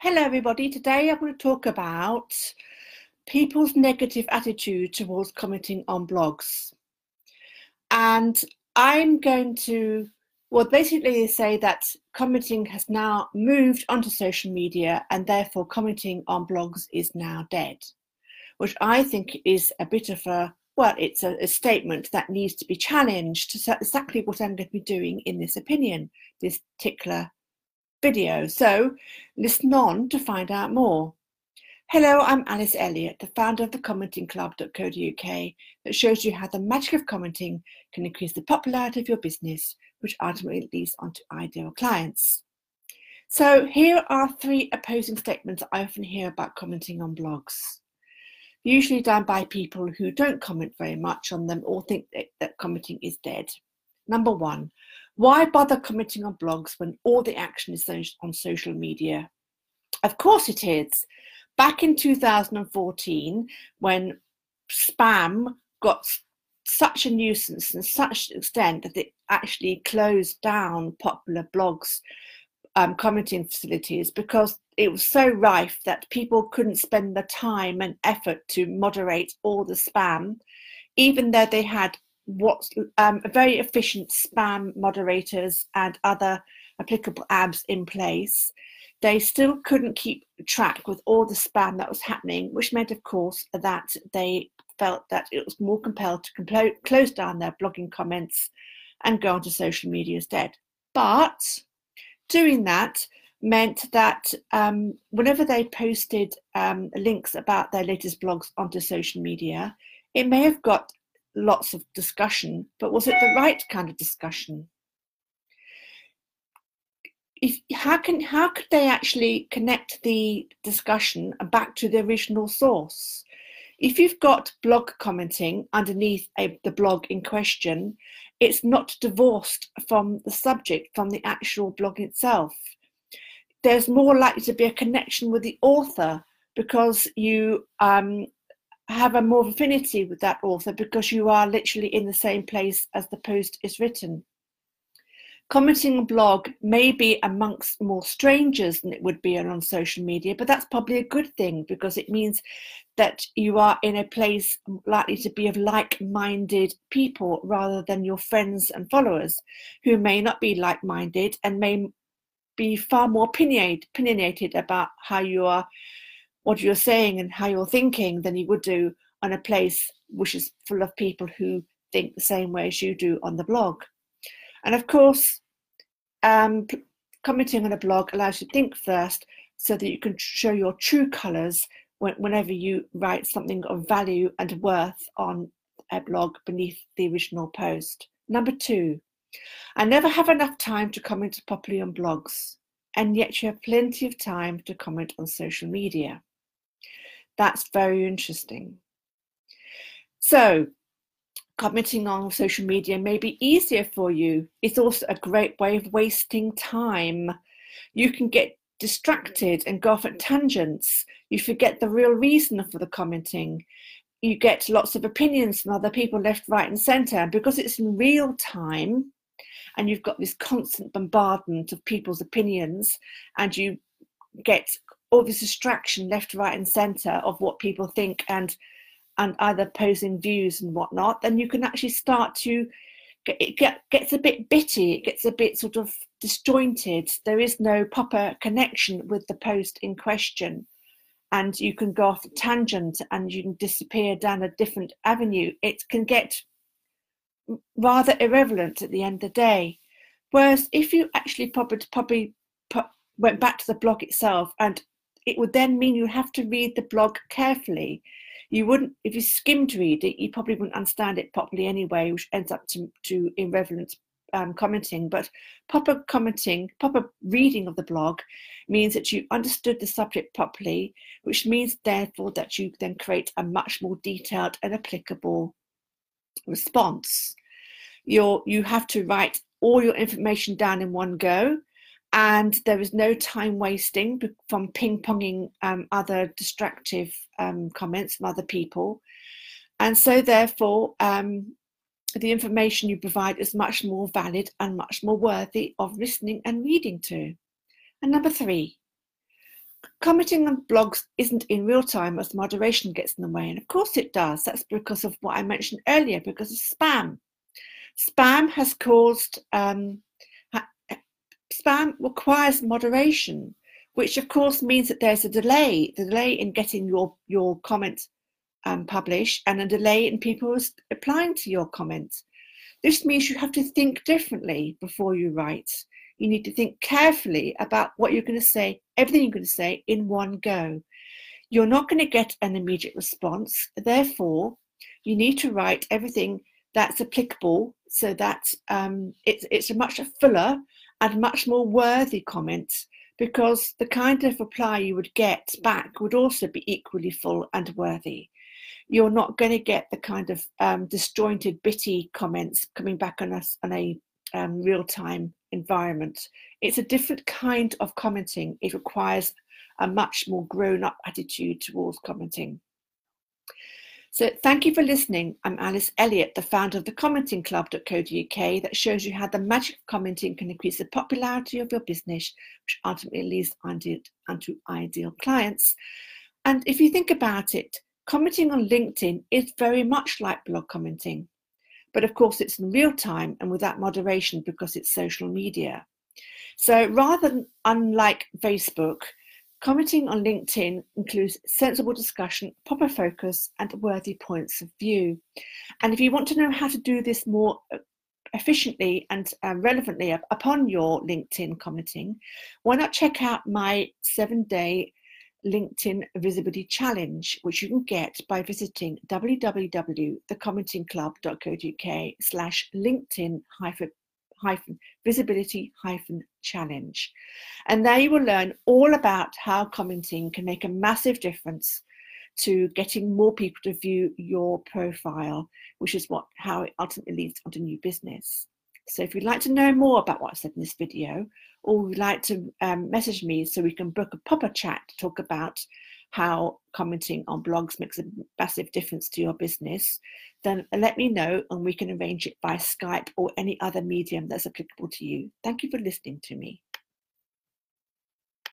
Hello, everybody. Today I'm going to talk about people's negative attitude towards commenting on blogs. And I'm going to, well, basically say that commenting has now moved onto social media and therefore commenting on blogs is now dead, which I think is a bit of a, well, it's a, a statement that needs to be challenged to exactly what I'm going to be doing in this opinion, this particular video, so listen on to find out more. Hello, I'm Alice Elliott, the founder of the commentingclub.co.uk that shows you how the magic of commenting can increase the popularity of your business, which ultimately leads on to ideal clients. So here are three opposing statements I often hear about commenting on blogs. Usually done by people who don't comment very much on them or think that, that commenting is dead. Number one, why bother commenting on blogs when all the action is on social media? Of course it is. Back in 2014, when spam got such a nuisance and such extent that it actually closed down popular blogs um, commenting facilities because it was so rife that people couldn't spend the time and effort to moderate all the spam, even though they had what's um, very efficient spam moderators and other applicable apps in place, they still couldn't keep track with all the spam that was happening, which meant, of course, that they felt that it was more compelled to compl- close down their blogging comments and go onto social media instead. But doing that meant that um, whenever they posted um, links about their latest blogs onto social media, it may have got lots of discussion, but was it the right kind of discussion? If, how can how could they actually connect the discussion back to the original source? If you've got blog commenting underneath a, the blog in question, it's not divorced from the subject, from the actual blog itself. There's more likely to be a connection with the author because you um, have a more affinity with that author because you are literally in the same place as the post is written. Commenting a blog may be amongst more strangers than it would be on social media, but that's probably a good thing because it means that you are in a place likely to be of like minded people rather than your friends and followers who may not be like minded and may be far more opinionated about how you are what you're saying and how you're thinking than you would do on a place which is full of people who think the same way as you do on the blog. And of course, um, commenting on a blog allows you to think first so that you can show your true colours whenever you write something of value and worth on a blog beneath the original post. Number two, I never have enough time to comment properly on blogs, and yet you have plenty of time to comment on social media. That's very interesting. So, commenting on social media may be easier for you. It's also a great way of wasting time. You can get distracted and go off at tangents. You forget the real reason for the commenting. You get lots of opinions from other people left, right, and centre. And because it's in real time and you've got this constant bombardment of people's opinions and you get all this distraction left, right, and centre of what people think and and either posing views and whatnot, then you can actually start to it get, gets a bit bitty, it gets a bit sort of disjointed. There is no proper connection with the post in question. And you can go off a tangent and you can disappear down a different avenue. It can get rather irrelevant at the end of the day. Whereas if you actually probably, probably went back to the blog itself and it would then mean you have to read the blog carefully. You wouldn't, if you skimmed read it, you probably wouldn't understand it properly anyway, which ends up to, to irrelevant um, commenting. But proper commenting, proper reading of the blog means that you understood the subject properly, which means therefore that you then create a much more detailed and applicable response. You're, you have to write all your information down in one go and there is no time wasting from ping ponging um, other destructive um, comments from other people. And so, therefore, um, the information you provide is much more valid and much more worthy of listening and reading to. And number three, Commenting on blogs isn't in real time as moderation gets in the way. And of course it does. That's because of what I mentioned earlier, because of spam. Spam has caused, um, spam requires moderation, which of course means that there's a delay, the delay in getting your, your comment um, published and a delay in people applying to your comments. This means you have to think differently before you write. You need to think carefully about what you're going to say, everything you're going to say in one go. You're not going to get an immediate response. Therefore, you need to write everything that's applicable so that um, it's, it's a much fuller and much more worthy comments because the kind of reply you would get back would also be equally full and worthy you're not going to get the kind of um, disjointed, bitty comments coming back on us on a um, real time environment. It's a different kind of commenting. It requires a much more grown up attitude towards commenting. So, thank you for listening. I'm Alice Elliott, the founder of the commentingclub.co.uk that shows you how the magic of commenting can increase the popularity of your business, which ultimately leads onto ideal clients. And if you think about it, Commenting on LinkedIn is very much like blog commenting, but of course it's in real time and without moderation because it's social media. So rather than unlike Facebook, commenting on LinkedIn includes sensible discussion, proper focus, and worthy points of view. And if you want to know how to do this more uh, efficiently and uh, relevantly upon your LinkedIn commenting, why not check out my seven day LinkedIn Visibility Challenge, which you can get by visiting www.thecommentingclub.co.uk slash LinkedIn hyphen hyphen visibility hyphen challenge. And there you will learn all about how commenting can make a massive difference to getting more people to view your profile, which is what how it ultimately leads onto new business. So if you'd like to know more about what I said in this video, or would like to um, message me so we can book a proper chat to talk about how commenting on blogs makes a massive difference to your business, then let me know and we can arrange it by Skype or any other medium that's applicable to you. Thank you for listening to me.